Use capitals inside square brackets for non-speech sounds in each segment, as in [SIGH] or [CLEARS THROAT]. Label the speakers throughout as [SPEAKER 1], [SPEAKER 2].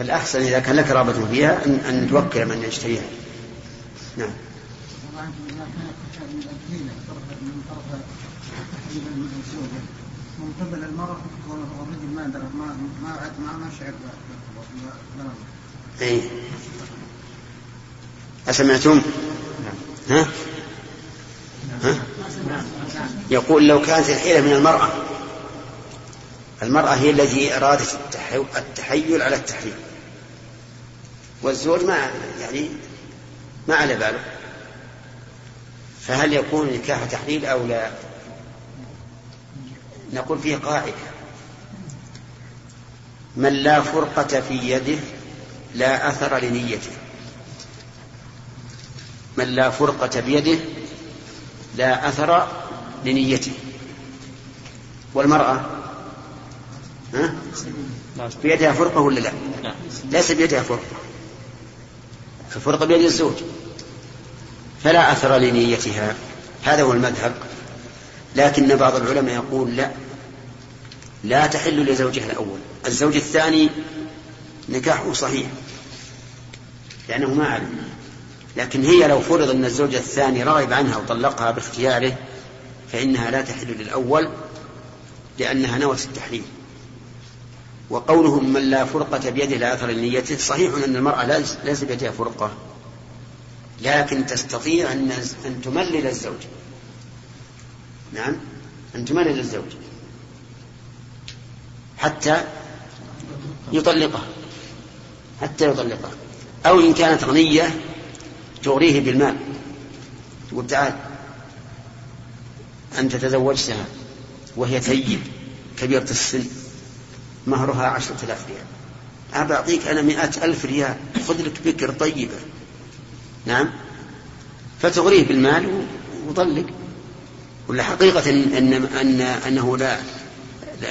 [SPEAKER 1] فالأحسن إذا كان لك رغبة فيها أن, أن توكل من يشتريها نعم من قبل المرأة والرجل ما ما ما ما ما شعر أي أسمعتم؟ ها؟ ها؟ يقول لو كانت الحيلة من المرأة المرأة هي التي أرادت التحيل على التحريم والزوج ما يعني ما على باله. فهل يكون نكاح تحليل أو لا؟ نقول فيه قاعدة. من لا فرقة في يده لا أثر لنيته. من لا فرقة بيده لا أثر لنيته. والمرأة ها؟ بيدها فرقة ولا لا؟ ليس بيدها فرقة. الفرقة بيد الزوج. فلا أثر لنيتها. هذا هو المذهب. لكن بعض العلماء يقول لا. لا تحل لزوجها الأول. الزوج الثاني نكاحه صحيح. لأنه ما علم لكن هي لو فرض أن الزوج الثاني رغب عنها وطلقها باختياره فإنها لا تحل للأول لأنها نوت التحريم. وقولهم من لا فرقة بيده لا أثر لنيته صحيح أن المرأة ليس بيدها فرقة. لكن تستطيع أن أن تملل الزوج. نعم؟ أن تملل الزوج. حتى يطلقها. حتى يطلقها. أو إن كانت غنية تغريه بالمال. تقول تعال أنت تزوجتها وهي ثيب كبيرة السن. مهرها عشرة آلاف ريال. أعطيك أنا مئة ألف ريال. خذ لك بكر طيبة. نعم؟ فتغريه بالمال وطلق ولا حقيقة إن, أن أنه لا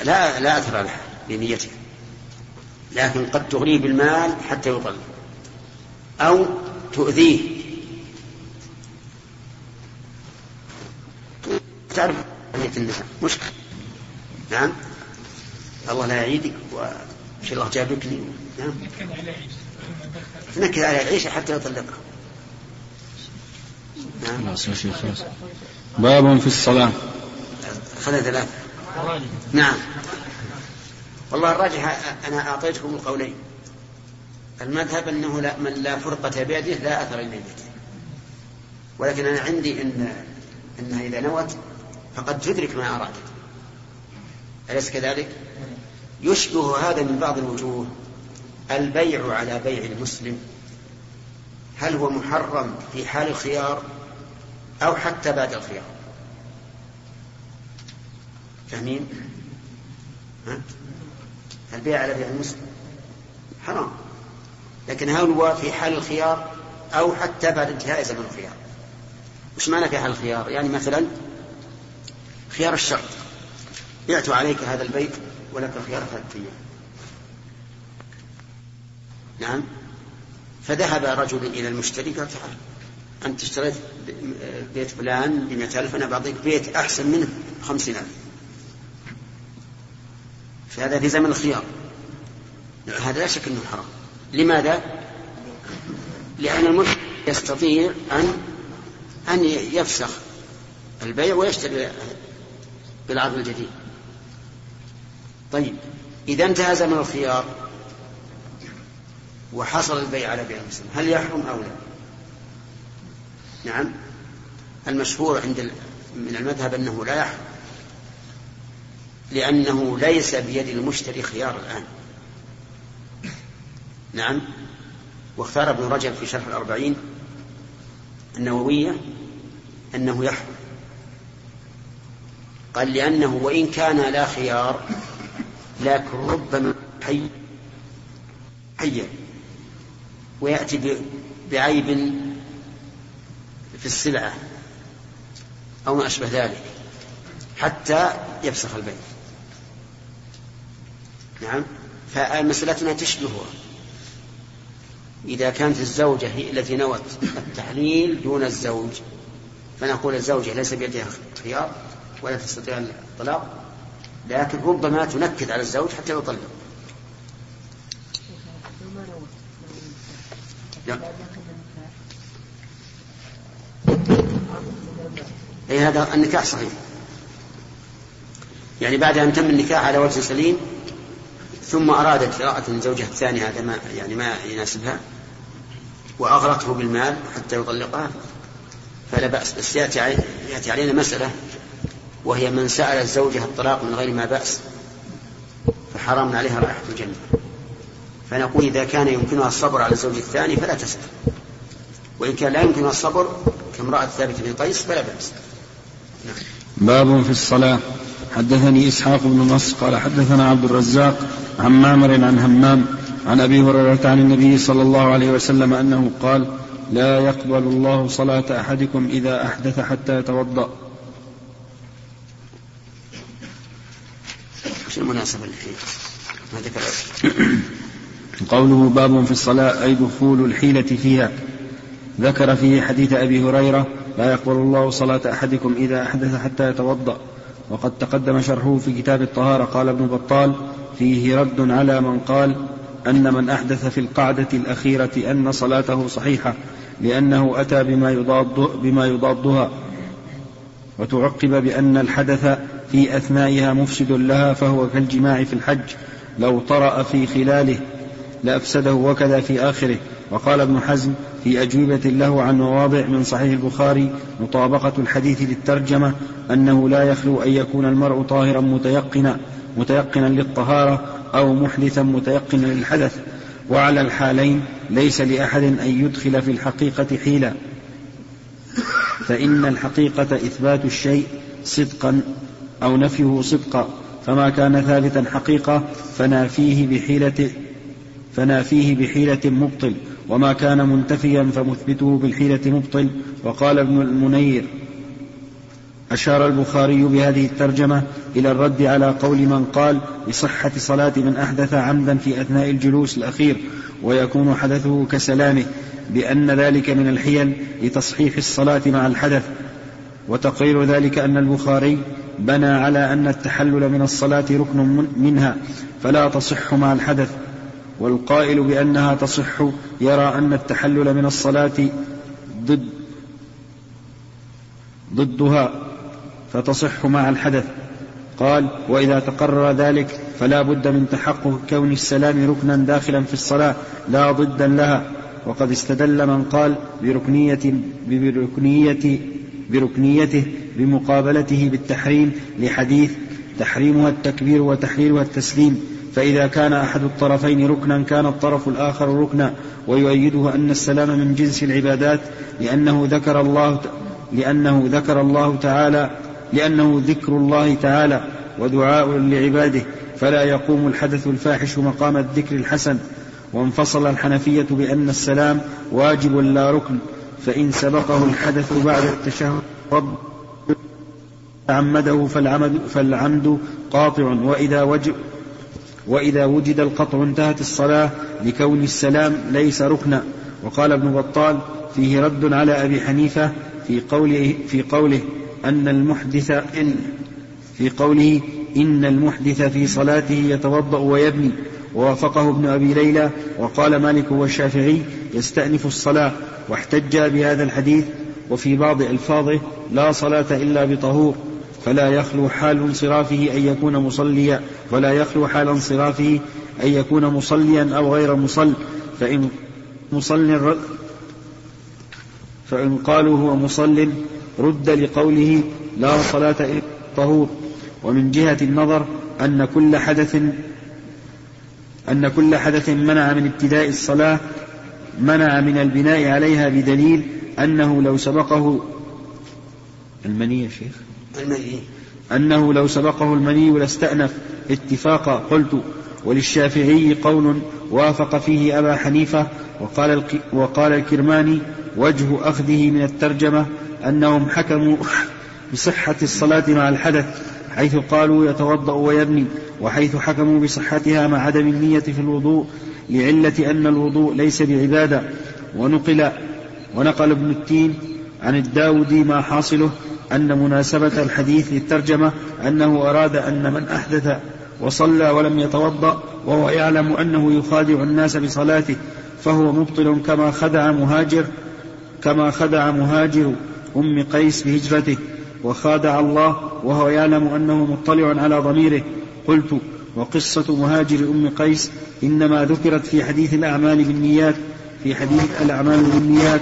[SPEAKER 1] لا لا أثر لها لنيته لكن قد تغريه بالمال حتى يطلق أو تؤذيه. تعرف النساء مشكلة. نعم؟ الله لا يعيدك وش الله جابك لي. نعم. نكد على العيشة حتى يطلقها
[SPEAKER 2] نعم. باب في الصلاة.
[SPEAKER 1] خذ ثلاثة نعم. والله الراجح أنا أعطيتكم القولين. المذهب أنه لا من لا فرقة بيده لا أثر لنيته ولكن أنا عندي أن أنها إذا نوت فقد تدرك ما أرادت. أليس كذلك؟ يشبه هذا من بعض الوجوه البيع على بيع المسلم. هل هو محرم في حال الخيار أو حتى بعد الخيار؟ فاهمين؟ البيع على بيع المسلم حرام. لكن هل هو في حال الخيار أو حتى بعد انتهاء زمن الخيار؟ وش معنى في حال الخيار؟ يعني مثلا خيار الشرط. بعت عليك هذا البيت ولك خيار ثلاثة أيام نعم. فذهب رجل إلى المشتري قال تعال أنت اشتريت بيت فلان بمئة ألف أنا بعطيك بيت أحسن منه بخمسين ألف. فهذا في زمن الخيار. هذا لا شك أنه حرام. لماذا؟ لأن المشتري يستطيع أن أن يفسخ البيع ويشتري بالعرض الجديد. طيب إذا انتهى زمن الخيار وحصل البيع على بيع المسلم هل يحرم أو لا؟ نعم. المشهور عند من المذهب أنه لا يحرم لأنه ليس بيد المشتري خيار الآن. نعم. واختار ابن رجب في شرح الأربعين النووية أنه يحرم. قال لأنه وإن كان لا خيار لكن ربما حي حيا. ويأتي بعيب في السلعة أو ما أشبه ذلك حتى يفسخ البيع نعم. فمسألتنا تشبهها إذا كانت الزوجة هي التي نوت التحليل دون الزوج فنقول الزوجة ليس بيدها خيار ولا تستطيع الطلاق لكن ربما تنكد على الزوج حتى يطلق. لا أي هذا النكاح صحيح. يعني بعد أن تم النكاح على وجه سليم ثم أرادت امرأة زوجها الثاني هذا ما يعني ما يناسبها وأغرته بالمال حتى يطلقها فلا بأس بس يأتي علينا مسألة وهي من سأل زوجها الطلاق من غير ما بأس فحرام عليها رائحة الجنة. فنقول إذا كان يمكنها الصبر على الزوج الثاني فلا تسأل. وإن كان لا يمكنها الصبر كامرأة ثابت بن قيس فلا بأس.
[SPEAKER 2] نعم. باب في الصلاة. حدثني إسحاق بن نصر قال حدثنا عبد الرزاق عن معمر عن همام عن أبي هريرة عن النبي صلى الله عليه وسلم أنه قال لا يقبل الله صلاة أحدكم إذا أحدث حتى يتوضأ.
[SPEAKER 1] وش المناسبة الحين ما ذكر.
[SPEAKER 2] قوله باب في الصلاة أي دخول الحيلة فيها. ذكر فيه حديث أبي هريرة لا يقبل الله صلاة أحدكم إذا أحدث حتى يتوضأ. وقد تقدم شرحه في كتاب الطهارة قال ابن بطال فيه رد على من قال أن من أحدث في القعدة الأخيرة أن صلاته صحيحة لأنه أتى بما يضاد بما يضادها. وتعقب بأن الحدث في أثنائها مفسد لها فهو كالجماع في الحج لو طرأ في خلاله لأفسده وكذا في آخره. وقال ابن حزم في أجوبة له عن مواضع من صحيح البخاري مطابقة الحديث للترجمة أنه لا يخلو أن يكون المرء طاهرا متيقنا متيقنا للطهارة أو محدثا متيقنا للحدث. وعلى الحالين ليس لأحد أن يدخل في الحقيقة حيلة فإن الحقيقة إثبات الشيء صدقا أو نفيه صدقا فما كان ثابتا حقيقة فنافيه بحيلة فنافيه بحيلة مبطل وما كان منتفيا فمثبته بالحيلة مبطل. وقال ابن المنير أشار البخاري بهذه الترجمة إلى الرد على قول من قال بصحة صلاة من أحدث عمدا في أثناء الجلوس الأخير ويكون حدثه كسلامه بأن ذلك من الحيل لتصحيح الصلاة مع الحدث. وتقرير ذلك أن البخاري بنى على أن التحلل من الصلاة ركن منها فلا تصح مع الحدث. والقائل بأنها تصح يرى أن التحلل من الصلاة ضد ضدها فتصح مع الحدث. قال وإذا تقرر ذلك فلا بد من تحقق كون السلام ركنا داخلا في الصلاة لا ضدا لها. وقد استدل من قال بركنية بركنية بركنيته بمقابلته بالتحريم لحديث تحريمها التكبير وتحليلها التسليم فإذا كان أحد الطرفين ركنا كان الطرف الآخر ركنا. ويؤيده أن السلام من جنس العبادات لأنه ذكر الله لأنه ذكر الله تعالى لأنه ذكر الله تعالى ودعاء لعباده. فلا يقوم الحدث الفاحش مقام الذكر الحسن. وانفصل الحنفية بأن السلام واجب لا ركن. فإن سبقه الحدث بعد التشهد تعمده فالعمد, فالعمد قاطع وإذا وجب وإذا وجد القطع انتهت الصلاة لكون السلام ليس ركنا. وقال ابن بطال فيه رد على أبي حنيفة في قوله, في قوله أن المحدث إن في قوله إن المحدث في صلاته يتوضأ ويبني. ووافقه ابن أبي ليلى وقال مالك والشافعي يستأنف الصلاة. واحتج بهذا الحديث وفي بعض ألفاظه لا صلاة إلا بطهور فلا يخلو حال انصرافه أن يكون مصليا ولا يخلو حال انصرافه أن يكون مصليا أو غير مصل فإن مصل فإن قالوا هو مصل رد لقوله لا صلاة إلا طهور ومن جهة النظر أن كل حدث أن كل حدث منع من ابتداء الصلاة منع من البناء عليها بدليل أنه لو سبقه المني يا شيخ. المني أنه لو سبقه المني لاستأنف. اتفاقا قلت وللشافعي قول وافق فيه أبا حنيفة. وقال, وقال الكرماني وجه أخذه من الترجمة أنهم حكموا [LAUGHS] بصحة الصلاة مع الحدث حيث قالوا يتوضأ ويبني وحيث حكموا بصحتها مع عدم النية في الوضوء. لعلة أن الوضوء ليس بعبادة. ونقل ونقل ابن التين عن الداودي ما حاصله أن مناسبة الحديث للترجمة أنه أراد أن من أحدث وصلى ولم يتوضأ وهو يعلم أنه يخادع الناس بصلاته فهو مبطل كما خدع مهاجر كما خدع مهاجر أم قيس بهجرته وخادع الله وهو يعلم أنه مطلع على ضميره. قلت وقصة مهاجر أم قيس إنما ذكرت في حديث الأعمال بالنيات في حديث الأعمال بالنيات.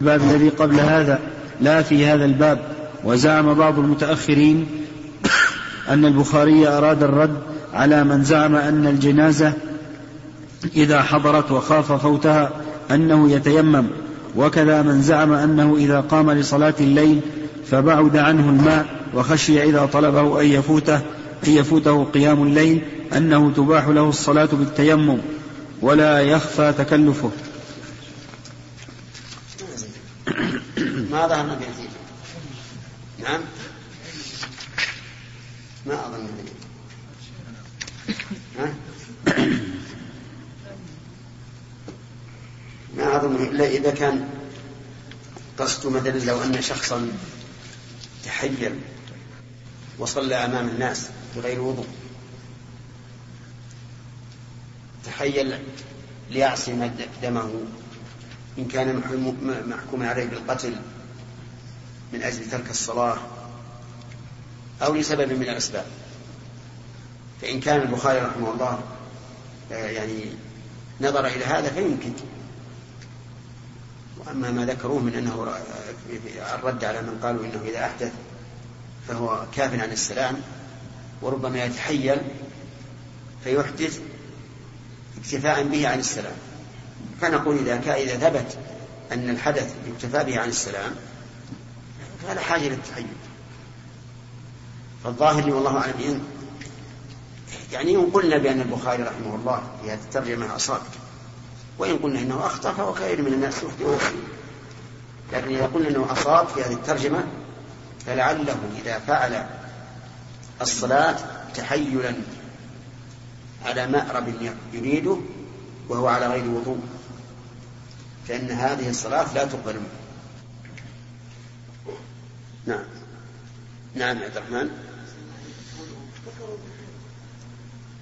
[SPEAKER 2] الباب الذي قبل هذا لا في هذا الباب. وزعم بعض المتأخرين أن البخاري أراد الرد على من زعم أن الجنازة إذا حضرت وخاف فوتها أنه يتيمم. وكذا من زعم أنه إذا قام لصلاة الليل فبعد عنه الماء وخشي إذا طلبه أن يفوته أن يفوته قيام الليل أنه تباح له الصلاة بالتيمم ولا يخفى تكلفه. [COUGHS]
[SPEAKER 1] ما ظهر نعم. ما أظن ها؟ [COUGHS] ما أظن إلا إذا كان قصد مثلا لو أن شخصا تحيل وصلى أمام الناس بغير وضوء. تحيل ليعصم دمه إن كان محكوما عليه بالقتل من أجل ترك الصلاة أو لسبب من الأسباب. فإن كان البخاري رحمه الله آه، يعني نظر إلى هذا فيمكن. وأما ما ذكروه من أنه الرد على من قالوا إنه إذا أحدث فهو كاف عن السلام وربما يتحيل فيحدث اكتفاء به عن السلام. فنقول إذا إذا ثبت أن الحدث يكتفى به عن السلام فلا حاجة للتحيل فالظاهر والله أعلم يعني إن قلنا بأن البخاري رحمه الله في هذه الترجمة أصاب وإن قلنا إنه أخطأ فهو كثير من الناس يخطئ لكن إذا قلنا أنه أصاب في هذه الترجمة فلعله إذا فعل الصلاة تحيلا على مأرب يريده وهو على غير وضوء فإن هذه الصلاة لا تقبل منه. نعم. نعم عبد الرحمن.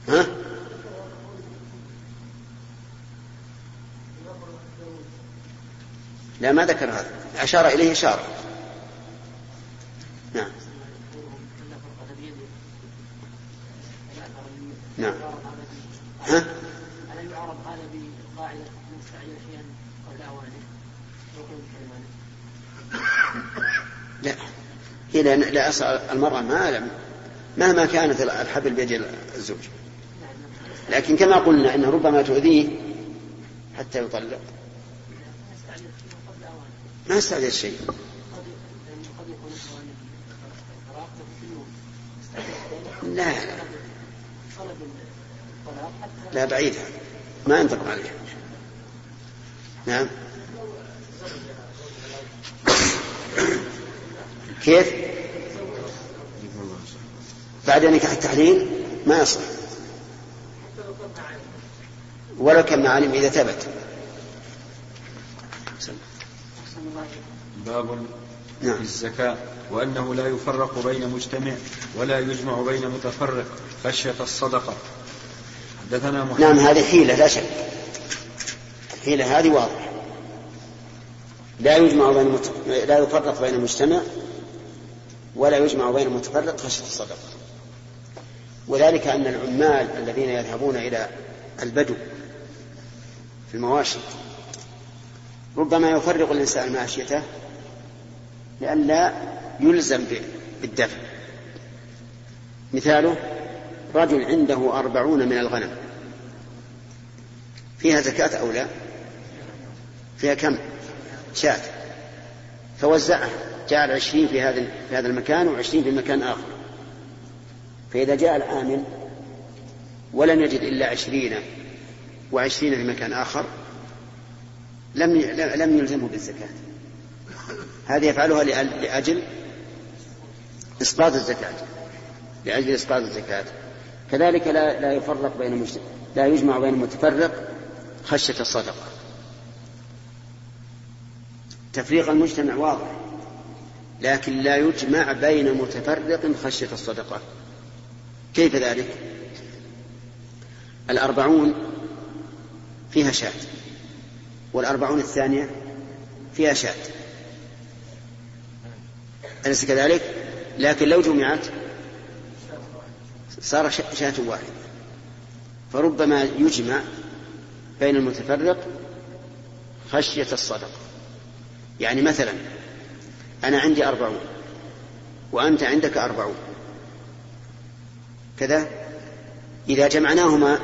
[SPEAKER 1] ها؟ لا ما ذكر هذا. أشار إليه إشارة. نعم. نعم. ها؟ ألم يعرض هذا بقاعدة مستعجل شيئا قبل أوانه لا. هي لا أسأل المرأة ما أعلم مهما كانت الحبل بيد الزوج. لكن كما قلنا إنه ربما تؤذيه حتى يطلق. ما استعجل شيء. لا لا. لا بعيد ما ينطق عليه نعم. كيف؟ بعد نكاح التحليل ما يصح. ولو كان معالم إذا ثبت.
[SPEAKER 2] باب نعم. في الزكاة وأنه لا يفرق بين مجتمع ولا يجمع بين متفرق خشية الصدقة.
[SPEAKER 1] حدثنا محمد. نعم هذه حيلة لا شك. الحيلة هذه واضحة. لا يجمع بين مت... لا يفرق بين المجتمع ولا يجمع بين المتفرق خشية الصدقة. وذلك أن العمال الذين يذهبون إلى البدو في المواشي ربما يفرق الإنسان ماشيته لئلا يلزم بالدفع. مثاله رجل عنده أربعون من الغنم. فيها زكاة أو لا؟ فيها كم؟ شاة. فوزعها. جعل عشرين في هذا في هذا المكان وعشرين في مكان آخر. فإذا جاء العامل ولم يجد إلا عشرين وعشرين في مكان آخر لم لم يلزمه بالزكاة. هذه يفعلها لأجل إسقاط الزكاة. لأجل إسقاط الزكاة. كذلك لا لا يفرق بين المجتمع لا يجمع بين المتفرق خشية الصدقة تفريق المجتمع واضح لكن لا يجمع بين متفرق خشية الصدقة كيف ذلك؟ الأربعون فيها شاة والأربعون الثانية فيها شاة أليس كذلك؟ لكن لو جمعت صار شاة واحدة فربما يجمع بين المتفرق خشية الصدقة يعني مثلا أنا عندي أربعون وأنت عندك أربعون. كذا إذا جمعناهما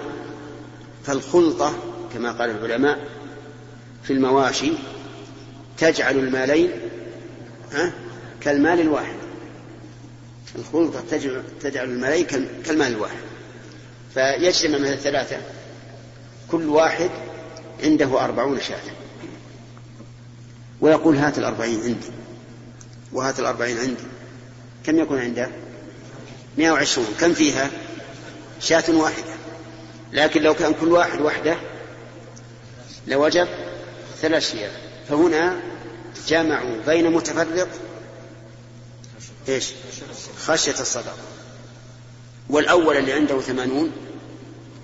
[SPEAKER 1] فالخلطة كما قال العلماء في المواشي تجعل المالين كالمال الواحد. الخلطة تجعل, المالين كالمال الواحد. فيجتمع من الثلاثة. كل واحد عنده أربعون شاة. ويقول هات الأربعين عندي. وهات الأربعين عندي. كم يكون عنده؟ مئة وعشرون. كم فيها؟ شاة واحدة. لكن لو كان كل واحد وحده لوجب ثلاث شياه. فهنا جمعوا بين متفرق إيش؟ خشية الصدقة. والأول اللي عنده ثمانون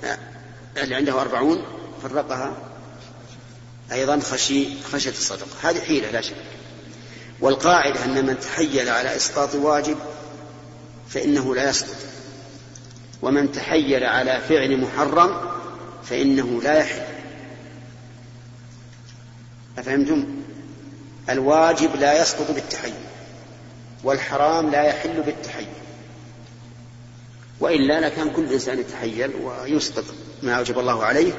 [SPEAKER 1] آه، اللي عنده أربعون فرقها أيضا خشي خشية الصدقة. هذه حيلة لا شك. والقاعدة أن من تحيل على إسقاط واجب فإنه لا يسقط. ومن تحيل على فعل محرم فإنه لا يحل. أفهمتم؟ الواجب لا يسقط بالتحيل. والحرام لا يحل بالتحيل. وإلا لكان كل إنسان يتحيل ويسقط ما أوجب الله عليه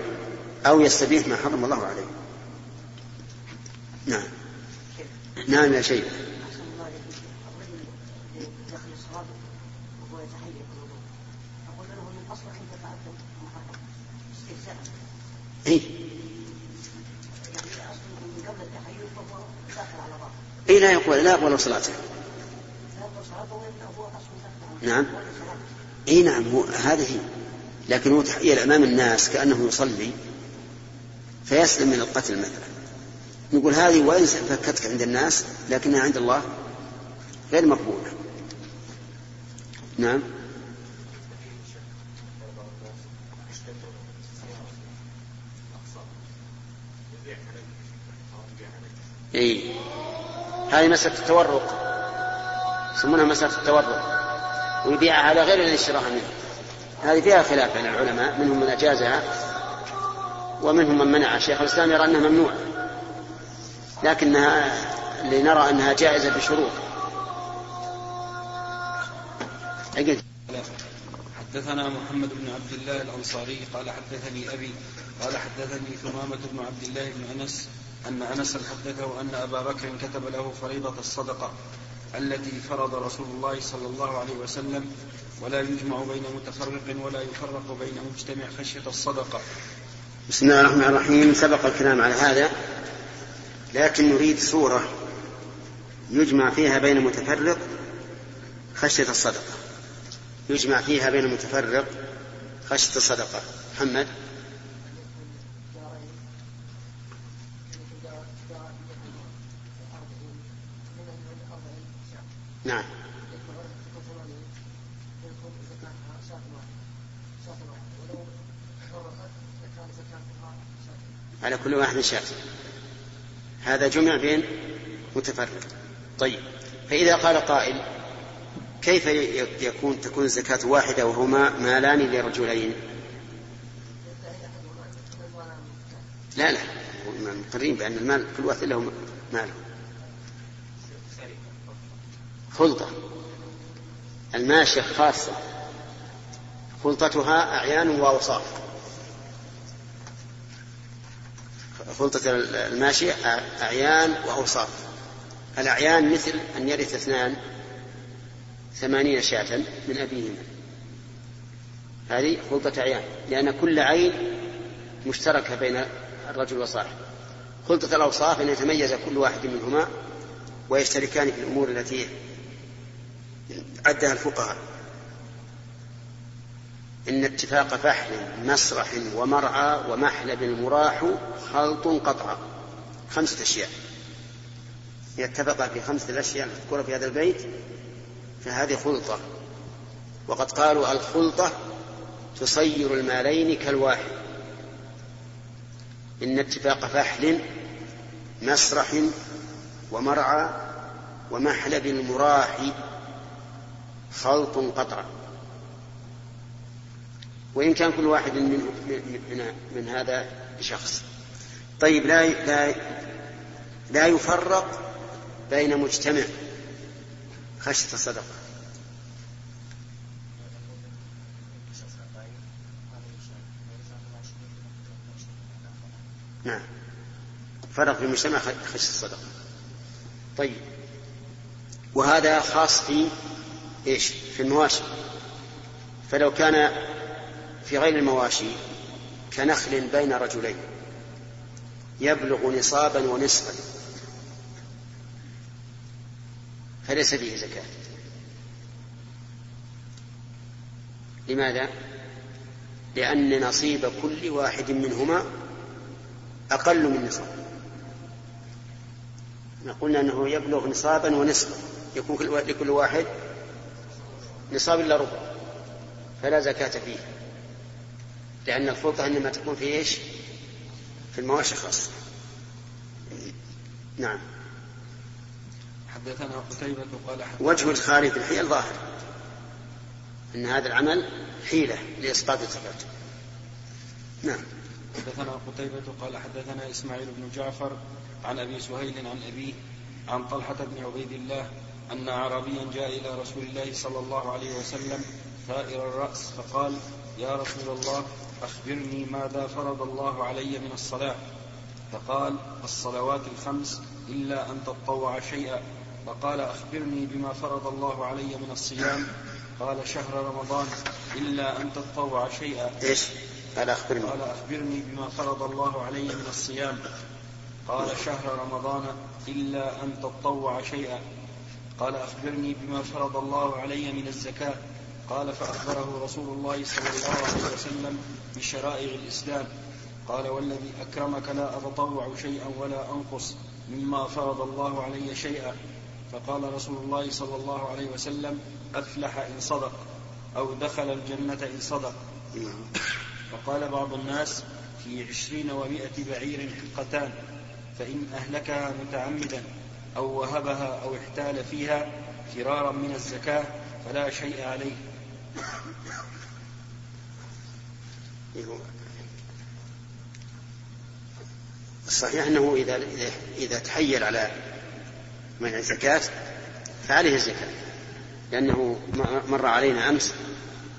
[SPEAKER 1] أو يستبيح ما حرم الله عليه. نعم. نعم يا شيخ. إيه؟ إيه لا يقول لا يقبل صلاته. نعم. إي نعم هذه هي لكن هو تحيل امام الناس كأنه يصلي فيسلم من القتل مثلا. نقول هذه وإن فكتك عند الناس لكنها عند الله غير مقبولة. نعم. إي. هذه مسألة التورق. يسمونها مسألة التورق. ويبيعها على غير الذي اشتراها منه. هذه فيها خلاف بين العلماء منهم من أجازها ومنهم من منع. شيخ الإسلام يرى أنها ممنوعة لكنها لنرى أنها جائزة بشروط.
[SPEAKER 2] حدثنا محمد بن عبد الله الأنصاري قال حدثني أبي قال حدثني ثمامة بن عبد الله بن أنس أن أنس حدثه أن أبا بكر كتب له فريضة الصدقة. التي فرض رسول الله صلى الله عليه وسلم ولا يجمع بين متفرق ولا يفرق بين مجتمع خشية الصدقة.
[SPEAKER 1] بسم الله الرحمن الرحيم. سبق الكلام على هذا لكن نريد صورة يجمع فيها بين متفرق خشية الصدقة. يجمع فيها بين متفرق خشية الصدقة. محمد؟ نعم. على كل واحد شاة هذا جمع بين متفرق. طيب. فإذا قال قائل كيف يكون تكون الزكاة واحدة وهما مالان لرجلين؟ لا لا. مقرين بأن المال كل واحد له ماله. خلطة الماشية خاصة خلطتها أعيان وأوصاف. خلطة الماشية أعيان وأوصاف. الأعيان مثل أن يرث اثنان ثمانين شاة من أبيهما. هذه خلطة أعيان لأن كل عين مشتركة بين الرجل وصاحبه. خلطة الأوصاف أن يتميز كل واحد منهما ويشتركان في الأمور التي عدها الفقهاء. إن اتفاق فحل مسرح ومرعى ومحلب مراح خلط قطع. خمسة أشياء. يتفق في خمسة الأشياء المذكورة في هذا البيت فهذه خلطة. وقد قالوا الخلطة تصير المالين كالواحد. إن اتفاق فحل مسرح ومرعى ومحلب المراح خلط قطع. وإن كان كل واحد من, من, من هذا بشخص طيب لا لا لا يفرق بين مجتمع خشية الصدقة. نعم. فرق في المجتمع خشية الصدقة. طيب. وهذا خاص في إيش؟ في المواشي. فلو كان في غير المواشي كنخل بين رجلين يبلغ نصابا ونصفا. فليس فيه زكاة. لماذا؟ لأن نصيب كل واحد منهما أقل من نصاب. قلنا أنه يبلغ نصابا ونصفا. يكون لكل واحد نصاب إلا ربع فلا زكاة فيه. لأن الفرقة إنما تكون في إيش؟ في المواشي خاصة نعم.
[SPEAKER 2] حدثنا قتيبة قال
[SPEAKER 1] وجه الخارج في الحيل ظاهر أن هذا العمل حيلة لإسقاط الزكاة نعم.
[SPEAKER 2] حدثنا قتيبة قال حدثنا إسماعيل بن جعفر عن أبي سهيل عن أبيه عن طلحة بن عبيد الله أن أعرابيا جاء إلى رسول الله صلى الله عليه وسلم ثائر الرأس فقال يا رسول الله أخبرني ماذا فرض الله علي من الصلاة. فقال الصلوات الخمس إلا أن تطوع شيئا. فقال أخبرني بما فرض الله علي من الصيام. قال شهر رمضان إلا أن تطوع شيئا.
[SPEAKER 1] إيش؟ قال أخبرني.
[SPEAKER 2] قال أخبرني بما فرض الله علي من الصيام. قال شهر رمضان إلا أن تطوع شيئا. قال أخبرني بما فرض الله علي من الزكاة. قال فأخبره رسول الله صلى الله عليه وسلم بشرائع الإسلام. قال والذي أكرمك لا أتطوع شيئا ولا أنقص مما فرض الله علي شيئا. فقال رسول الله صلى الله عليه وسلم أفلح إن صدق أو دخل الجنة إن صدق. وقال بعض الناس في عشرين ومائة بعير حقتان فإن أهلكها متعمدا أو وهبها أو احتال فيها فرارا من الزكاة فلا شيء عليه.
[SPEAKER 1] الصحيح أنه إذا إذا تحيل على منع الزكاة فعليه الزكاة لأنه مر علينا أمس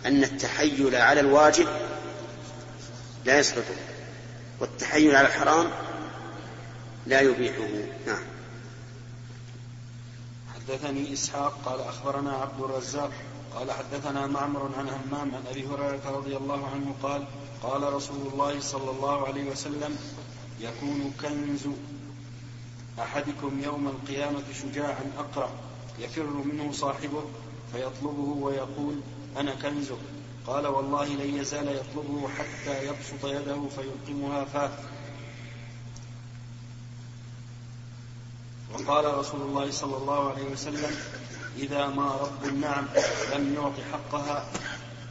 [SPEAKER 1] أن التحيل على الواجب لا يسقط والتحيل على الحرام لا يبيحه. نعم.
[SPEAKER 2] حدثني إسحاق قال أخبرنا عبد الرزاق قال حدثنا معمر عن همام عن أبي هريرة رضي الله عنه قال قال رسول الله صلى الله عليه وسلم يكون كنز أحدكم يوم القيامة شجاعا أقرع يفر منه صاحبه فيطلبه ويقول أنا كنزك قال والله لن يزال يطلبه حتى يبسط يده فيلقمها فاه وقال رسول الله صلى الله عليه وسلم إذا ما رب النعم لم يعط حقها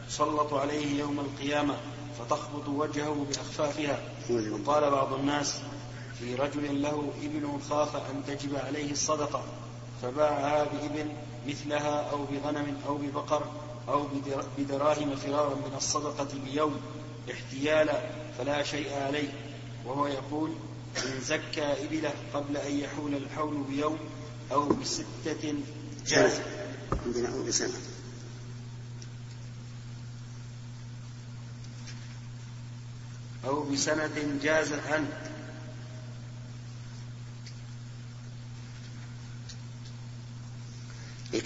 [SPEAKER 2] سلط عليه يوم القيامة فتخبط وجهه بأخفافها. وقال بعض الناس في رجل له إبل خاف أن تجب عليه الصدقة فباعها بإبل مثلها أو بغنم أو ببقر أو بدراهم فرارا من الصدقة بيوم احتيالا فلا شيء عليه. وهو يقول إن زكى إبله قبل أن يحول الحول بيوم أو بستة جاز عندنا أو بسنة أو بسنة جاز عنه.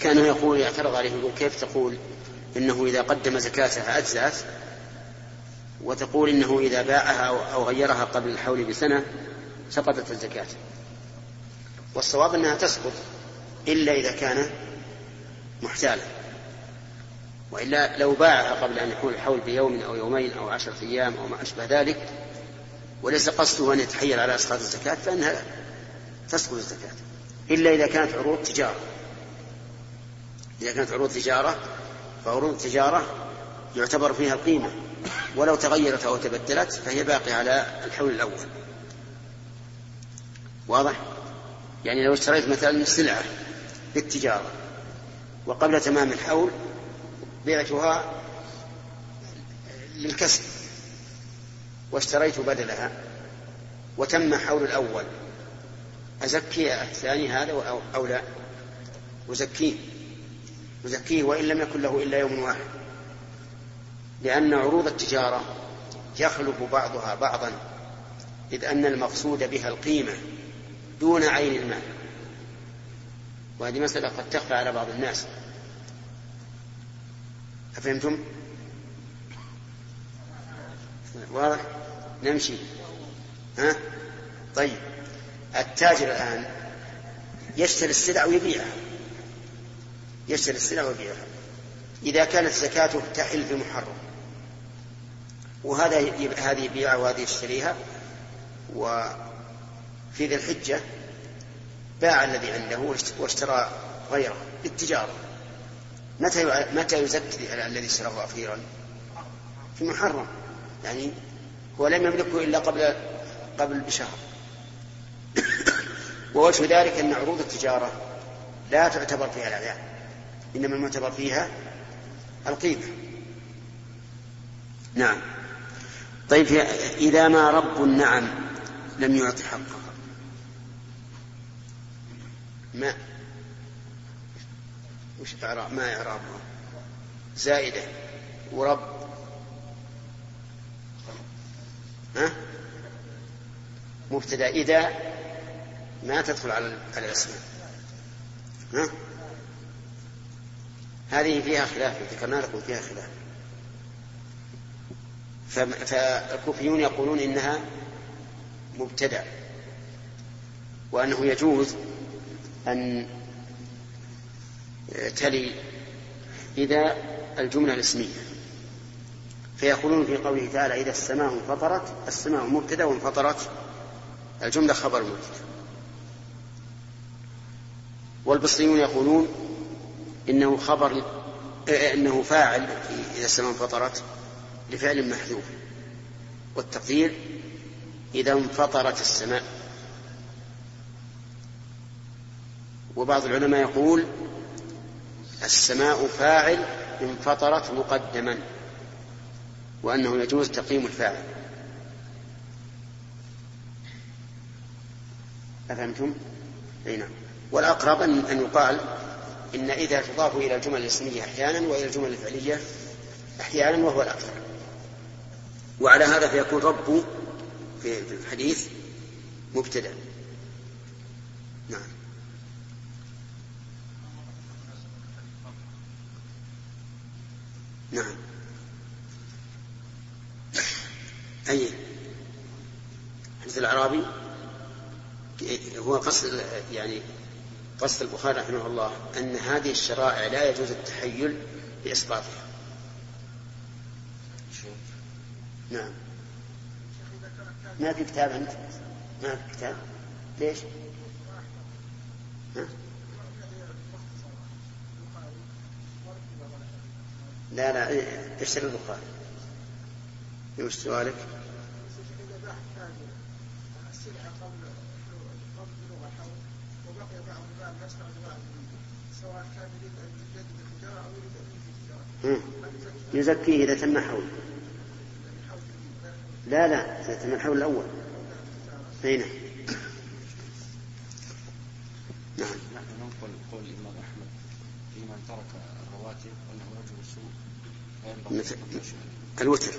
[SPEAKER 1] كان يقول يعترض عليه يقول كيف تقول إنه إذا قدم زكاتها اجزات وتقول إنه إذا باعها أو غيرها قبل الحول بسنة سقطت الزكاة. والصواب أنها تسقط إلا إذا كان محتالا. وإلا لو باعها قبل أن يحول الحول بيوم أو يومين أو عشرة أيام أو ما أشبه ذلك وليس قصده أن يتحيل على إسقاط الزكاة فإنها تسقط الزكاة. إلا إذا كانت عروض تجارة. إذا كانت عروض تجارة فعروض التجارة يعتبر فيها القيمة. ولو تغيرت أو تبدلت فهي باقية على الحول الأول. واضح؟ يعني لو اشتريت مثلا سلعة بالتجارة وقبل تمام الحول بعتها للكسب واشتريت بدلها وتم حول الأول أزكي الثاني هذا أو لا؟ أزكيه. أزكيه وإن لم يكن له إلا يوم واحد. لأن عروض التجارة يخلف بعضها بعضا إذ أن المقصود بها القيمة. دون عين المال وهذه مسألة قد تخفى على بعض الناس. أفهمتم؟ واضح؟ نمشي. ها؟ طيب. التاجر الآن يشتري السلع ويبيعها. يشتري السلع ويبيعها. إذا كانت زكاته تحل في محرم. وهذا هذه يبيعها وهذه يشتريها. وفي ذي الحجة باع الذي عنده واشترى غيره للتجارة متى متى يزكي الذي اشتراه أخيرا؟ في محرم يعني هو لم يملكه إلا قبل قبل بشهر. [COUGHS] ووجه ذلك أن عروض التجارة لا تعتبر فيها الأعيان. إنما المعتبر فيها القيمة. نعم. طيب إذا ما رب النعم لم يعط حقها. ما وش إعراب ما إعرابها زائدة. ورب. ها؟ مبتدأ. إذا ما تدخل على الأسماء. ها؟ هذه فيها خلاف ذكرنا لكم فيها خلاف. فالكوفيون يقولون إنها مبتدع وأنه يجوز أن تلي إذا الجملة الاسمية. فيقولون في قوله تعالى إذا السماء انفطرت السماء مبتدأ وانفطرت الجملة خبر مبتدأ. والبصريون يقولون إنه خبر إنه فاعل إذا السماء انفطرت لفعل محذوف. والتقدير إذا انفطرت السماء. وبعض العلماء يقول السماء فاعل انفطرت مقدما وأنه يجوز تقييم الفاعل. أفهمتم؟ أي نعم. والأقرب أن يقال إن إذا تضاف إلى الجمل الاسمية أحيانا وإلى الجمل الفعلية أحيانا وهو الأكثر وعلى هذا فيكون رب في الحديث مبتدأ نعم نعم أي الأعرابي هو قصد يعني قصد البخاري رحمه الله أن هذه الشرائع لا يجوز التحيل بإسقاطها. نعم. ما في كتاب أنت؟ ما في كتاب؟ ليش؟ ها؟ لا لا اشتري البخاري؟ وش سؤالك؟ يزكيه إذا تم حول. لا لا إذا تم الحول الأول. أي نعم.
[SPEAKER 2] نعم ننقل قول الإمام أحمد في من ترك الرواتب أنه رجل سوء
[SPEAKER 1] مثل الوتر.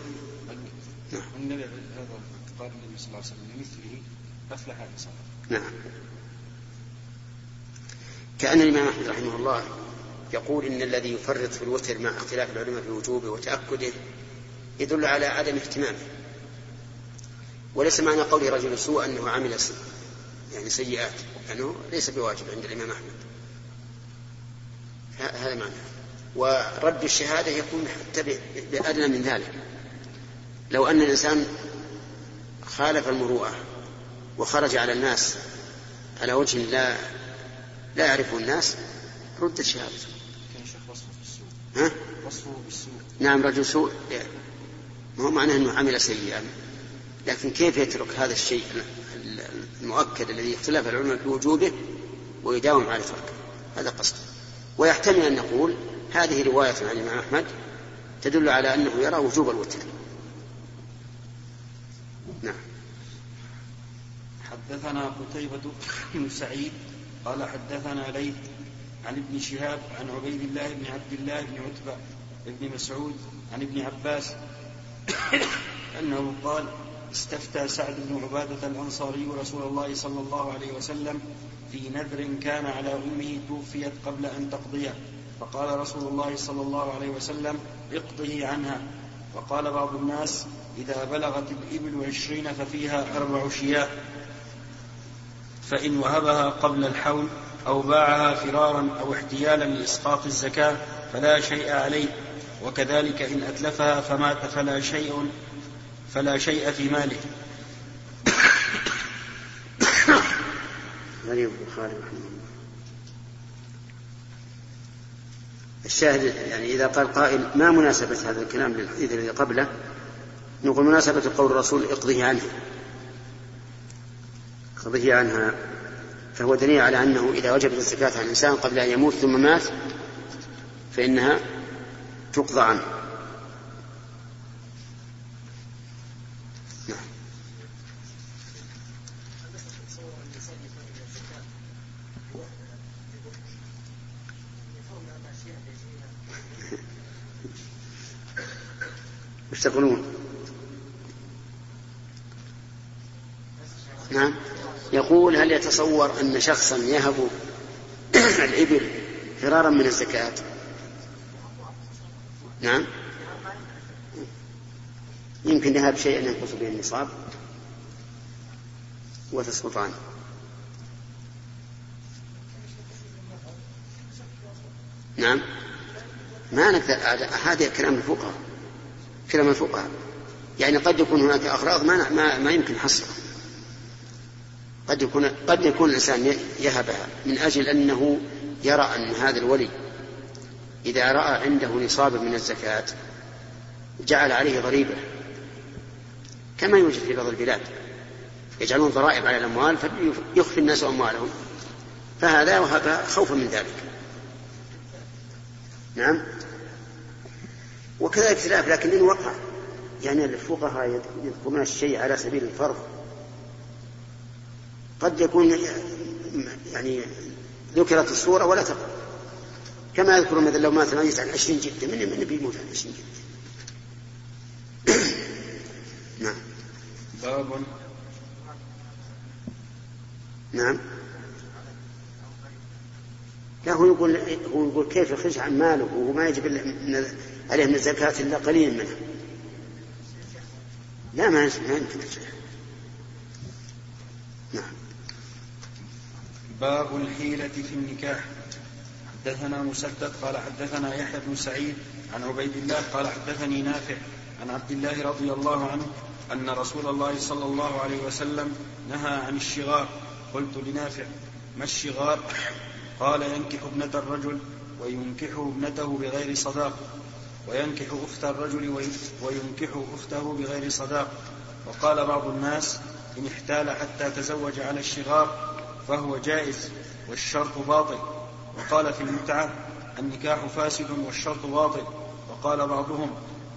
[SPEAKER 2] نعم. النبي هذا قال النبي صلى الله عليه وسلم لمثله إن صلى
[SPEAKER 1] نعم. كأن الإمام أحمد رحمه الله يقول إن الذي يفرط في الوتر مع اختلاف العلماء في وجوبه وتأكده يدل على عدم اهتمامه وليس معنى قول رجل سوء أنه عمل يعني سيئات لأنه ليس بواجب عند الإمام أحمد. هذا معنى. ورد الشهادة يكون حتى بأدنى من ذلك. لو أن الإنسان خالف المروءة وخرج على الناس على وجه لا لا يعرفه الناس ردت شهادته.
[SPEAKER 2] كان شيخ وصفه بالسوء
[SPEAKER 1] ها؟
[SPEAKER 2] وصفه بالسوء
[SPEAKER 1] نعم رجل سوء. ما هو معناه أنه عمل سيئا. لكن كيف يترك هذا الشيء المؤكد الذي اختلف العلماء في وجوبه ويداوم على تركه؟ هذا قصده ويحتمل أن نقول هذه رواية عن الإمام أحمد تدل على أنه يرى وجوب الوتر. نعم.
[SPEAKER 2] حدثنا قتيبة بن سعيد قال حدثنا ليث عن ابن شهاب عن عبيد الله بن عبد الله بن عتبة بن مسعود عن ابن عباس أنه قال استفتى سعد بن عبادة الأنصاري رسول الله صلى الله عليه وسلم في نذر كان على أمه توفيت قبل أن تقضيه. فقال رسول الله صلى الله عليه وسلم اقضه عنها. وقال بعض الناس إذا بلغت الإبل عشرين ففيها أربع شياه. فإن وهبها قبل الحول أو باعها فرارا أو احتيالا لإسقاط الزكاة فلا شيء عليه وكذلك إن أتلفها فمات فلا شيء فلا شيء في ماله.
[SPEAKER 1] غريب البخاري رحمه الله. الشاهد يعني إذا قال قائل ما مناسبة هذا الكلام للحديث الذي قبله؟ نقول مناسبة قول الرسول اقضه عنه. اقضه عنها فهو دليل على أنه إذا وجبت الزكاة على الإنسان قبل أن يموت ثم مات فإنها تقضى عنه نعم. [LAUGHS] وش تقولون؟ نعم يقول هل يتصور أن شخصا يهب [CLEARS THROAT] الإبل فرارا من الزكاة؟ نعم. يمكن يهب شيئا ينقص به النصاب وتسقط عنه. نعم. ما نقدر هذا كلام الفقهاء كلام الفقهاء. يعني قد يكون هناك أغراض ما ما, ما يمكن حصرها. قد يكون قد يكون الإنسان يهبها من أجل أنه يرى أن هذا الولي إذا رأى عنده نصابا من الزكاة جعل عليه ضريبة كما يوجد في بعض البلاد يجعلون ضرائب على الأموال فيخفي الناس أموالهم. فهذا وهذا خوفا من ذلك. نعم. وكذلك خلاف لكن إن وقع يعني الفقهاء يذكرون الشيء على سبيل الفرض قد يكون يعني ذكرت الصورة ولا تقع كما يذكر مثلا لو مات ميت عن عشرين جدة من من بيموت عن عشرين جدة. [COUGHS] نعم. باب نعم. لا هو يقول هو يقول كيف يخرج عن ماله؟ وهو ما يجب عليه من الزكاة إلا قليل منها لا ما يمكن نعم.
[SPEAKER 2] باب الحيلة في النكاح. حدثنا مسدد قال حدثنا يحيى بن سعيد عن عبيد الله قال حدثني نافع عن عبد الله رضي الله عنه أن رسول الله صلى الله عليه وسلم نهى عن الشغار. قلت لنافع ما الشغار؟ قال ينكح ابنة الرجل وينكح ابنته بغير صداق. وينكح أخت الرجل وينكح أخته بغير صداق. وقال بعض الناس إن احتال حتى تزوج على الشغار فهو جائز والشرط باطل. وقال في المتعة النكاح فاسد والشرط باطل وقال بعضهم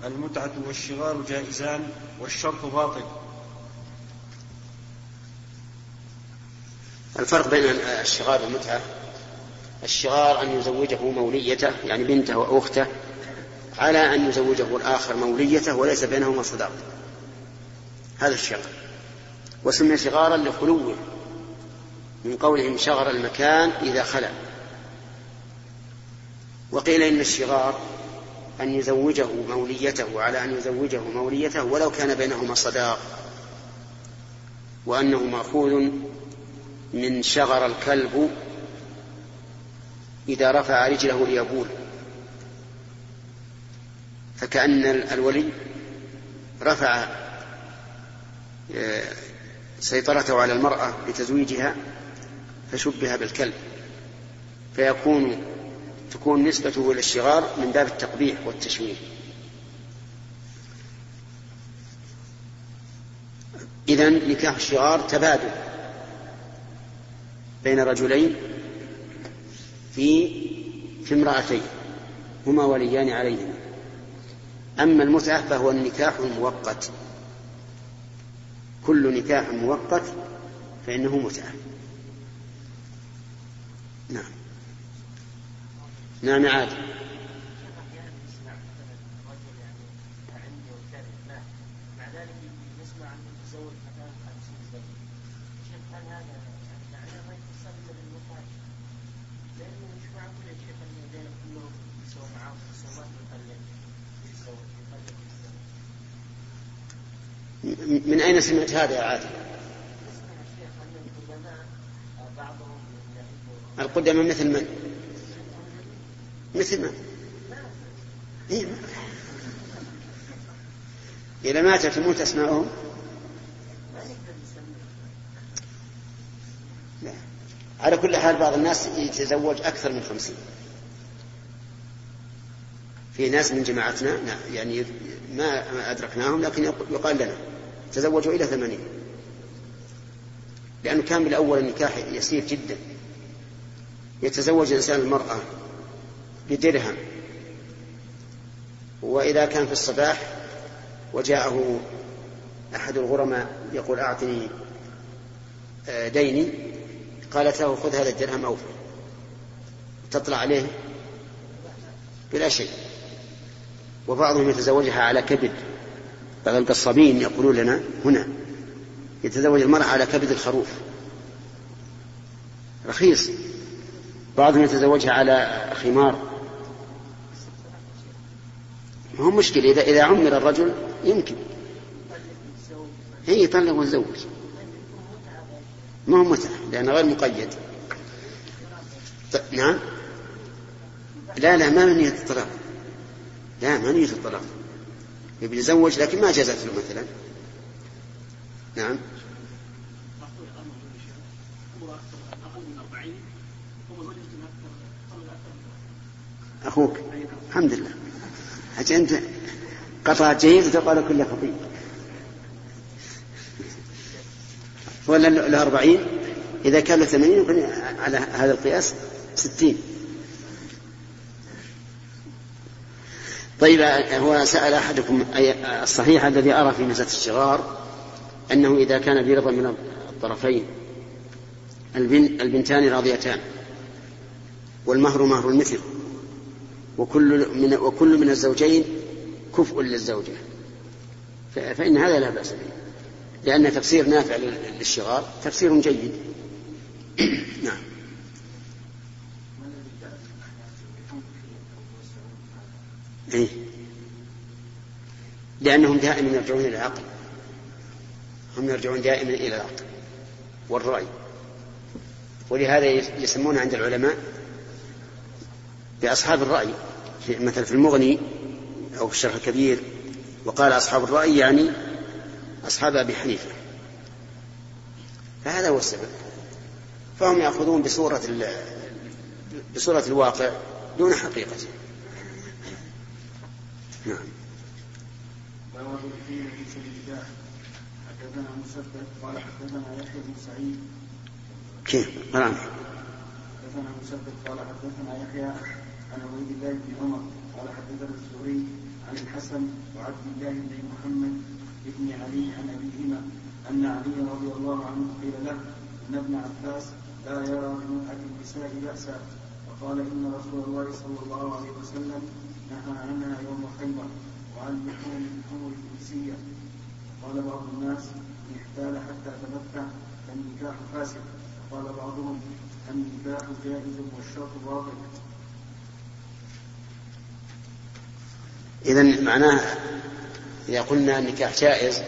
[SPEAKER 2] المتعة والشغار جائزان والشرط باطل.
[SPEAKER 1] الفرق بين الشغار والمتعة الشغار أن يزوجه موليته يعني بنته أو أخته على أن يزوجه الآخر موليته وليس بينهما صداق. هذا الشغار وسمي شغارا لخلوه. من قولهم شغر المكان إذا خلا وقيل إن الشغار أن يزوجه موليته على أن يزوجه موليته ولو كان بينهما صداق وأنه مأخوذ من شغر الكلب إذا رفع رجله ليبول. فكأن الولي رفع آه، سيطرته على المرأة لتزويجها فشبه بالكلب فيكون تكون نسبته إلى الشغار من باب التقبيح والتشويه إذا نكاح الشغار تبادل بين رجلين في في امرأتين هما وليان عليهما. أما المتعة فهو النكاح المؤقت. كل نكاح مؤقت فإنه متعة. نعم. نعم عادي من أين سمعت هذا يا عادل؟ القدماء مثل من؟ مثل من إيه. إذا ماتت تموت أسماءهم لا. على كل حال بعض الناس يتزوج أكثر من خمسين. في ناس من جماعتنا يعني ما أدركناهم لكن يقال لنا تزوجوا إلى ثمانين. لأنه كان بالأول النكاح يسير جدا. يتزوج الإنسان المرأة بدرهم وإذا كان في الصباح وجاءه أحد الغرماء يقول أعطني آه، ديني قالت له خذ هذا الدرهم أوفى تطلع عليه بلا شيء. وبعضهم يتزوجها على كبد بعض القصابين يقولون لنا هنا يتزوج المرأة على كبد الخروف رخيص. بعضهم يتزوجها على خمار. ما هو مشكلة. إذا إذا عمر الرجل يمكن. هي يطلق ويتزوج ما هو متعة لأنه غير مقيد. نعم؟ لا لا ما من الطلاق. لا ما نية الطلاق. يبي يتزوج لكن ما جازت له مثلا. نعم؟ أخوك. الحمد لله. حتى أنت. قطع جيد وتقال كل خطيب. ولا له أربعين إذا كان له ثمانين على هذا القياس ستين. طيب هو سأل أحدكم أي الصحيح الذي أرى في مسألة الشغار أنه إذا كان برضا من الطرفين البنتان راضيتان والمهر مهر المثل. وكل من وكل من الزوجين كفء للزوجة. فإن هذا لا بأس به. لأن تفسير نافع للشغار تفسير جيد. [COUGHS] نعم. إيه؟ لأنهم دائما يرجعون إلى العقل. هم يرجعون دائما إلى العقل والرأي. ولهذا يسمون عند العلماء بأصحاب الرأي في مثلا في المغني أو في الشرح الكبير وقال أصحاب الرأي يعني أصحاب أبي حنيفة. فهذا هو السبب. فهم يأخذون بصورة بصورة الواقع دون حقيقته نعم. باب في سبيل حدثنا مسدد قال حدثنا يحيى بن سعيد. كيف؟ قال حدثنا مسدد قال حدثنا يحيى. عن عبيد الله بن عمر قال حدثنا الزهري عن الحسن وعبد الله بن محمد بن علي عن أبيهما أن علي رضي الله عنه قيل له إن ابن عباس لا يرى من أهل النساء بأسا. فقال إن رسول الله صلى الله عليه وسلم نهى عنها يوم خيبر وعن لحوم الحمر الفرسية قال بعض الناس إن احتال حتى تمتع فالنكاح فاسد. وقال بعضهم النكاح جائز والشرط باطل إذا معناه إذا قلنا النكاح جائز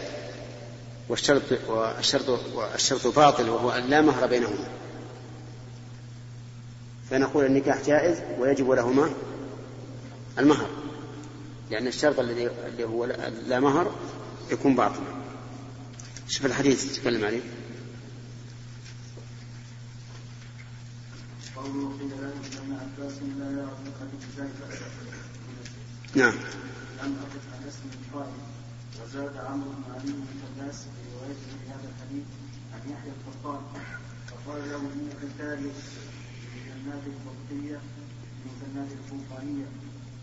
[SPEAKER 1] والشرط والشرط والشرط باطل وهو أن لا مهر بينهما. فنقول النكاح جائز ويجب لهما المهر لأن الشرط الذي اللي هو لا مهر يكون باطلا شوف الحديث تتكلم عليه. نعم. لم أقف على اسم القائل
[SPEAKER 3] وزاد عمرو بن علي بن فلاس في روايته في هذا الحديث عن يحيى القطان فقال له انك تارك المثنات الفرقيه المثنات الفوقانيه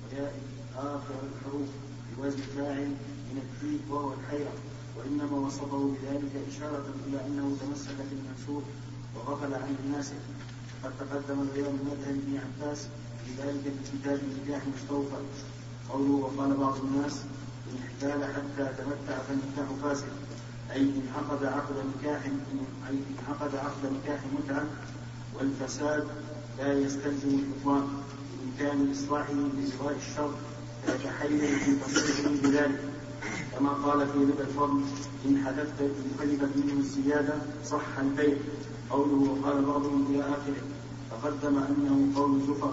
[SPEAKER 3] وياء آخر الحروف بوزن فاعل من الديك وهو الحيرة وإنما وصفه بذلك إشارة إلى أنه تمسك بالمنسوخ وغفل عن الناسخ قد تقدم بيان مذهب ابن عباس في ذلك في كتاب النكاح مستوفى. قوله وقال بعض الناس إن احتال حتى تمتع فالنكاح فاسد. أي إن عقد عقد نكاح أي إن عقد عقد نكاح متعة والفساد لا يستلزم البطلان بإمكان إصلاحه بإصلاح الشر فيتحيز في تصريحه بذلك. كما قال في ربا الفضل إن حدثت إن حدثت منه الزيادة صح البيع. قوله وقال بعضهم إلى آخره تقدم أنه قول زفر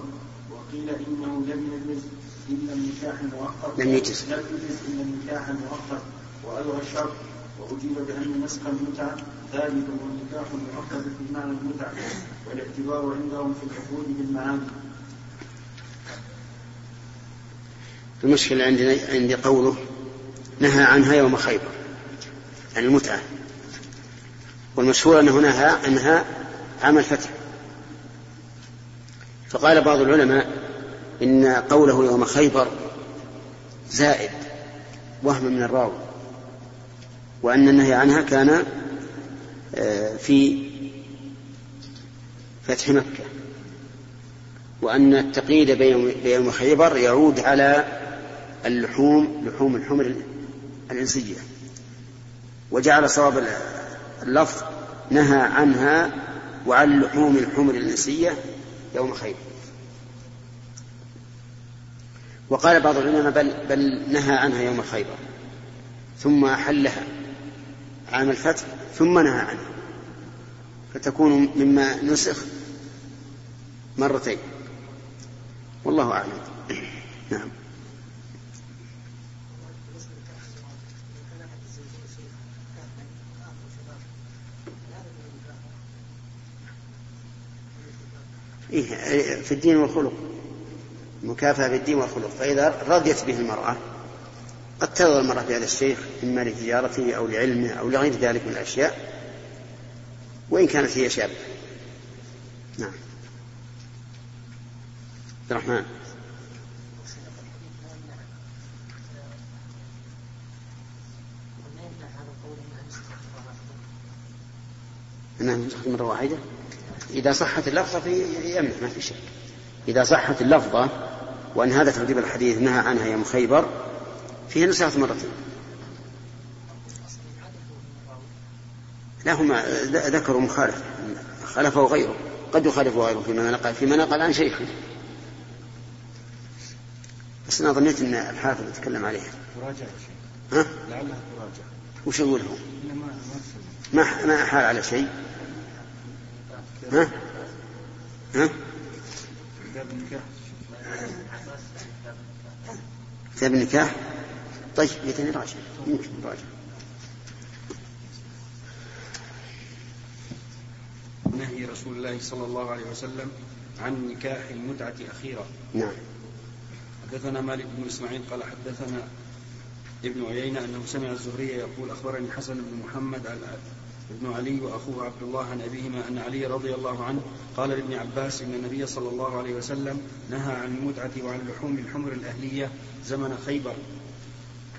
[SPEAKER 3] وقيل إنه لم يجوز. إلا النكاح المؤقت
[SPEAKER 1] لم يجز
[SPEAKER 3] لم يجز إلا النكاح المؤقت وألغى الشرط وأجيب بأن نسخ المتعة. ثابت والنكاح المؤقت في معنى المتعة. والاعتبار عندهم في العقود بالمعاني.
[SPEAKER 1] المشكلة عندنا عندي قوله نهى عنها يوم خيبر. عن المتعة. والمشهور أنه نهى عنها عام الفتح. فقال بعض العلماء إن قوله يوم خيبر زائد وهم من الراوي. وأن النهي عنها كان آه، في فتح مكة. وأن التقييد بيوم خيبر يعود على اللحوم لحوم الحمر الإنسية. وجعل صواب اللفظ نهى عنها وعن لحوم الحمر الإنسية يوم خيبر. وقال بعض العلماء بل, بل نهى عنها يوم خيبر ثم أحلها عام الفتح ثم نهى عنها فتكون مما نسخ مرتين. والله أعلم. [CLEARS THROAT] نعم. إيه في الدين والخلق. مكافأة في الدين والخلق. فإذا رضيت به المرأة قد ترضى المرأة بهذا الشيخ إما لتجارته أو لعلمه أو لغير ذلك من الأشياء وإن كانت هي شابة. نعم. عبد الرحمن. نعم مرة واحدة. إذا صحت اللفظة في يمنع ما في شيء إذا صحت اللفظة وأن هذا ترتيب الحديث نهى عنها يوم خيبر فيه نسخة مرتين لا هم ذكروا مخالف خالفه غيره قد يخالفه غيره فيما نقل فيما نقل عن شيخه بس أنا ظنيت إن الحافظ يتكلم عليها
[SPEAKER 2] تراجع
[SPEAKER 1] ها؟
[SPEAKER 2] لعلها تراجع
[SPEAKER 1] وش يقول هو؟ ما ما حال على شيء ها؟ ها؟
[SPEAKER 2] كتاب النكاح
[SPEAKER 1] كتاب النكاح؟ طيب يمكن نراجع يمكن نراجع
[SPEAKER 2] نهي رسول الله صلى الله عليه وسلم عن نكاح المتعة أخيرا.
[SPEAKER 1] نعم.
[SPEAKER 2] حدثنا مالك بن إسماعيل قال حدثنا ابن عيينة أنه سمع الزهري يقول أخبرني حسن بن محمد ابن علي وأخوه عبد الله عن أبيهما أن علي رضي الله عنه قال لابن عباس إن النبي صلى الله عليه وسلم نهى عن المتعة وعن لحوم الحمر الأهلية زمن خيبر.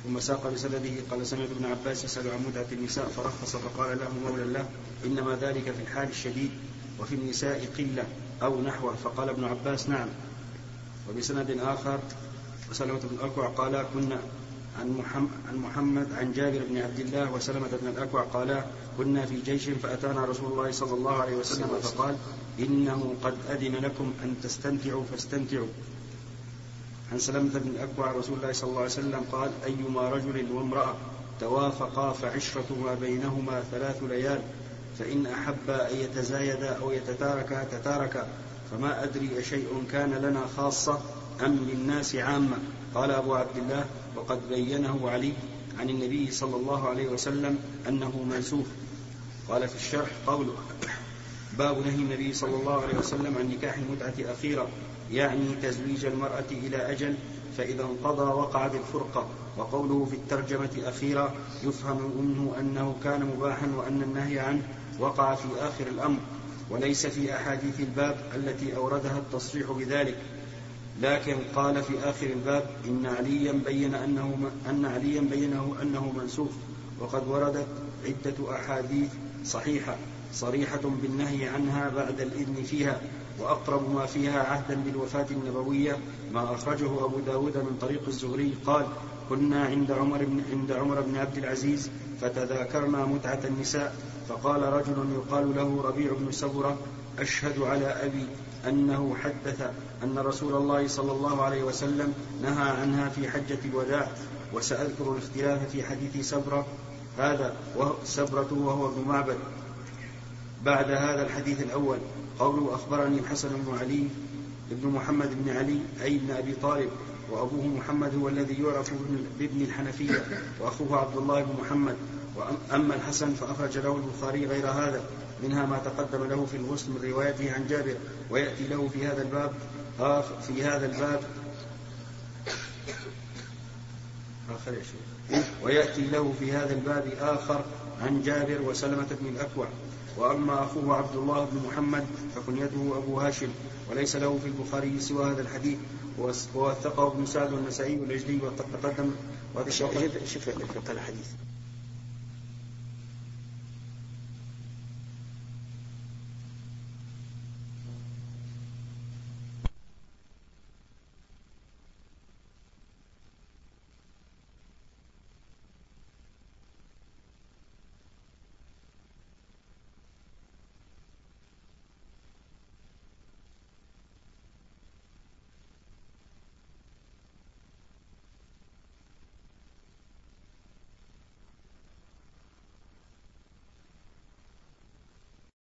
[SPEAKER 2] ثم ساق بسنده قال سمعت ابن عباس يسأل عن متعة النساء فرخص فقال له مولى الله إنما ذلك في الحال الشديد وفي النساء قلة أو نحوه. فقال ابن عباس نعم. وبسند آخر وسلمة بن الأكوع قال كنا عن محمد, عن محمد عن جابر بن عبد الله وسلمة بن الأكوع قالا كنا في جيش فأتانا رسول الله صلى الله عليه وسلم فقال إنه قد أذن لكم أن تستمتعوا فاستمتعوا عن سلمة بن الأكوع رسول الله صلى الله عليه وسلم قال أيما رجل وامرأة توافقا فعشرتهما بينهما ثلاث ليال فإن أحبا أن يتزايدا أو يتتاركا تتاركا فما أدري أشيء كان لنا خاصة أم للناس عامة. قال أبو عبد الله وقد بينه علي عن النبي صلى الله عليه وسلم أنه منسوخ. قال في الشرح قوله باب نهي النبي صلى الله عليه وسلم عن نكاح المتعة أخيرا يعني تزويج المرأة إلى أجل فإذا انقضى وقعت الفرقة وقوله في الترجمة أخيرا يفهم منه أنه كان مباحا وأن النهي عنه وقع في آخر الأمر. وليس في أحاديث الباب التي أوردها التصريح بذلك. لكن قال في آخر الباب إن عليا بين أنه أن عليا بينه أنه منسوخ. وقد وردت عدة أحاديث صحيحة صريحة بالنهي عنها بعد الإذن فيها وأقرب ما فيها عهدا بالوفاة النبوية ما أخرجه أبو داود من طريق الزهري قال كنا عند عمر بن عند عمر بن عبد العزيز فتذاكرنا متعة النساء فقال رجل يقال له ربيع بن سبرة أشهد على أبي أنه حدث أن رسول الله صلى الله عليه وسلم نهى عنها في حجة الوداع وسأذكر الاختلاف في حديث سبرة هذا سبرة وهو ابن معبد. بعد هذا الحديث الأول قوله أخبرني الحسن بن علي ابن محمد بن علي أي ابن أبي طالب وأبوه محمد هو الذي يعرف بابن الحنفية وأخوه عبد الله بن محمد. وأما الحسن فأخرج له البخاري غير هذا منها ما تقدم له في الغسل من روايته عن جابر ويأتي له في هذا الباب في هذا الباب. آخر يا شيخ. ويأتي له في هذا الباب آخر عن جابر وسلمة بن الأكوع. وأما أخوه عبد الله بن محمد فكنيته أبو هاشم وليس له في البخاري سوى هذا الحديث. ووثقه ابن سعد والنسائي والعجلي وقد تقدم.
[SPEAKER 1] شوف شوف الحديث.